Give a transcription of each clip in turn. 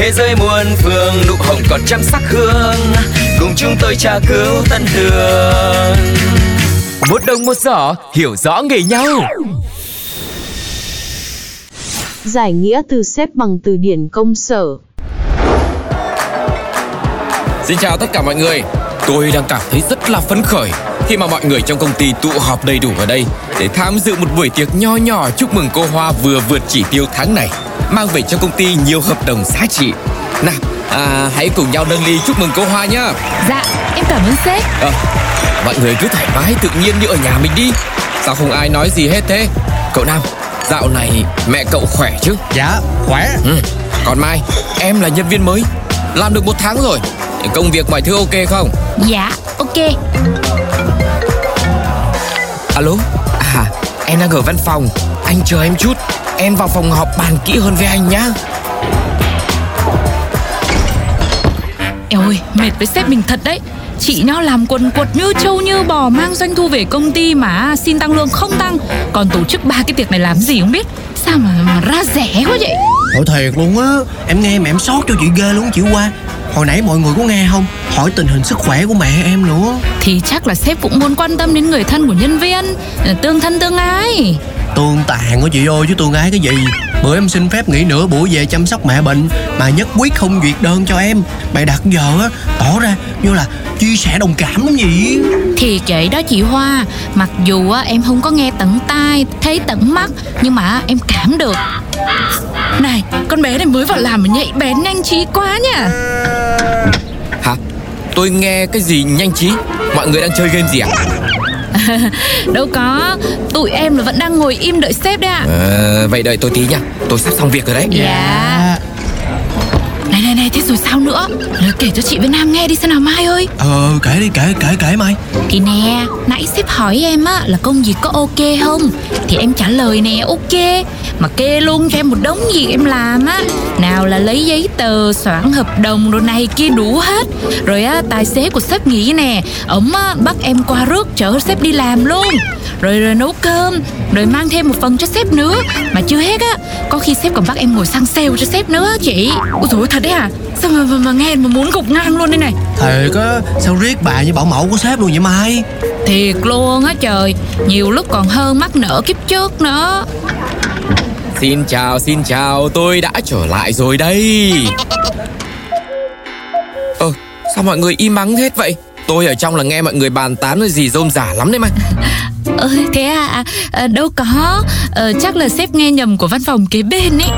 Thế giới muôn phương nụ hồng còn trăm sắc hương. Cùng chúng tôi tra cứu tân đường Một đồng một giỏ hiểu rõ nghề nhau. Giải nghĩa từ xếp bằng từ điển công sở. Xin chào tất cả mọi người. Tôi đang cảm thấy rất là phấn khởi khi mà mọi người trong công ty tụ họp đầy đủ ở đây để tham dự một buổi tiệc nho nhỏ chúc mừng cô Hoa vừa vượt chỉ tiêu tháng này, mang về cho công ty nhiều hợp đồng giá trị. Nào, à, hãy cùng nhau nâng ly chúc mừng cô Hoa nhá. Dạ, em cảm ơn sếp. À, mọi người cứ thoải mái tự nhiên như ở nhà mình đi. Sao không ai nói gì hết thế? Cậu Nam, dạo này mẹ cậu khỏe chứ? Dạ, khỏe. Ừ. Còn Mai, em là nhân viên mới, làm được một tháng rồi. Công việc mọi thứ ok không? Dạ, ok. Alo, à, em đang ở văn phòng. Anh chờ em chút, em vào phòng họp bàn kỹ hơn với anh nhá. Eo ơi, mệt với sếp mình thật đấy. Chị nó làm quần quật như trâu như bò mang doanh thu về công ty mà xin tăng lương không tăng. Còn tổ chức ba cái tiệc này làm gì không biết. Sao mà, mà ra rẻ quá vậy? Hỏi thiệt luôn á, em nghe mà em sót cho chị ghê luôn chị qua. Hồi nãy mọi người có nghe không? Hỏi tình hình sức khỏe của mẹ em nữa. Thì chắc là sếp cũng muốn quan tâm đến người thân của nhân viên, tương thân tương ái. Tương tàn của chị ơi chứ tương ái cái gì Bữa em xin phép nghỉ nửa buổi về chăm sóc mẹ bệnh Mà nhất quyết không duyệt đơn cho em Mày đặt giờ á Tỏ ra như là chia sẻ đồng cảm lắm nhỉ Thì vậy đó chị Hoa Mặc dù á, em không có nghe tận tai Thấy tận mắt Nhưng mà em cảm được Này con bé này mới vào làm mà nhạy bén nhanh trí quá nha Hả? Tôi nghe cái gì nhanh trí? Mọi người đang chơi game gì à? Đâu có. Tụi em là vẫn đang ngồi im đợi sếp đấy ạ. À, Vậy đợi tôi tí nha Tôi sắp xong việc rồi đấy. Dạ. Này này này thế rồi sao nữa? Nói kể cho chị với Nam nghe đi xem nào Mai ơi. Ờ kể đi kể kể kể Mai. Thì nè Nãy sếp hỏi em á là công việc có ok không? Thì em trả lời nè ok Mà kê luôn cho em một đống gì em làm á. Nào là lấy giấy tờ Soạn hợp đồng rồi này kia đủ hết. Rồi á tài xế của sếp nghỉ nè Ổng á bắt em qua rước chở sếp đi làm luôn. Rồi, rồi nấu cơm Rồi mang thêm một phần cho sếp nữa. Mà chưa hết á Có khi sếp còn bắt em ngồi sang sale cho sếp nữa chị. Ôi dồi thật đấy à Sao mà, mà, mà nghe mà muốn gục ngang luôn đây này. Thiệt á Sao riết bà như bảo mẫu của sếp luôn vậy Mai? Thiệt luôn á trời Nhiều lúc còn hơn mắc nợ kiếp trước nữa Xin chào, xin chào, tôi đã trở lại rồi đây. Ờ, sao mọi người im mắng hết vậy? Tôi ở trong là nghe mọi người bàn tán rồi gì rôm rả lắm đấy mà. Ờ, thế à, à đâu có. Ờ, Chắc là sếp nghe nhầm của văn phòng kế bên ấy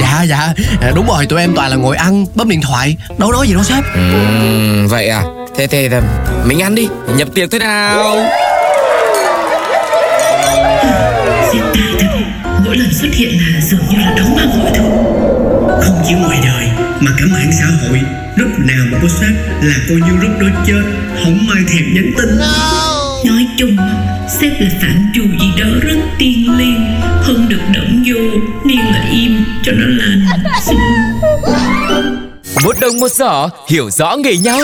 Dạ dạ. Đúng rồi tụi em toàn là ngồi ăn Bấm điện thoại. Đâu nói gì đâu sếp. Uhm, Vậy à? Thế thế thì mình ăn đi Nhập tiệc thế nào Mỗi lần xuất hiện là dường như là đóng băng mọi thứ. Không chỉ ngoài đời Mà cả mạng xã hội. Lúc nào mà có sát là coi như lúc đó chết Không ai thèm nhắn tin. Nói chung Sếp là phạm trù gì đó rất tiên liêng Không được động vô Nên là im cho nó lành. Một đồng một giỏ hiểu rõ nghề nhau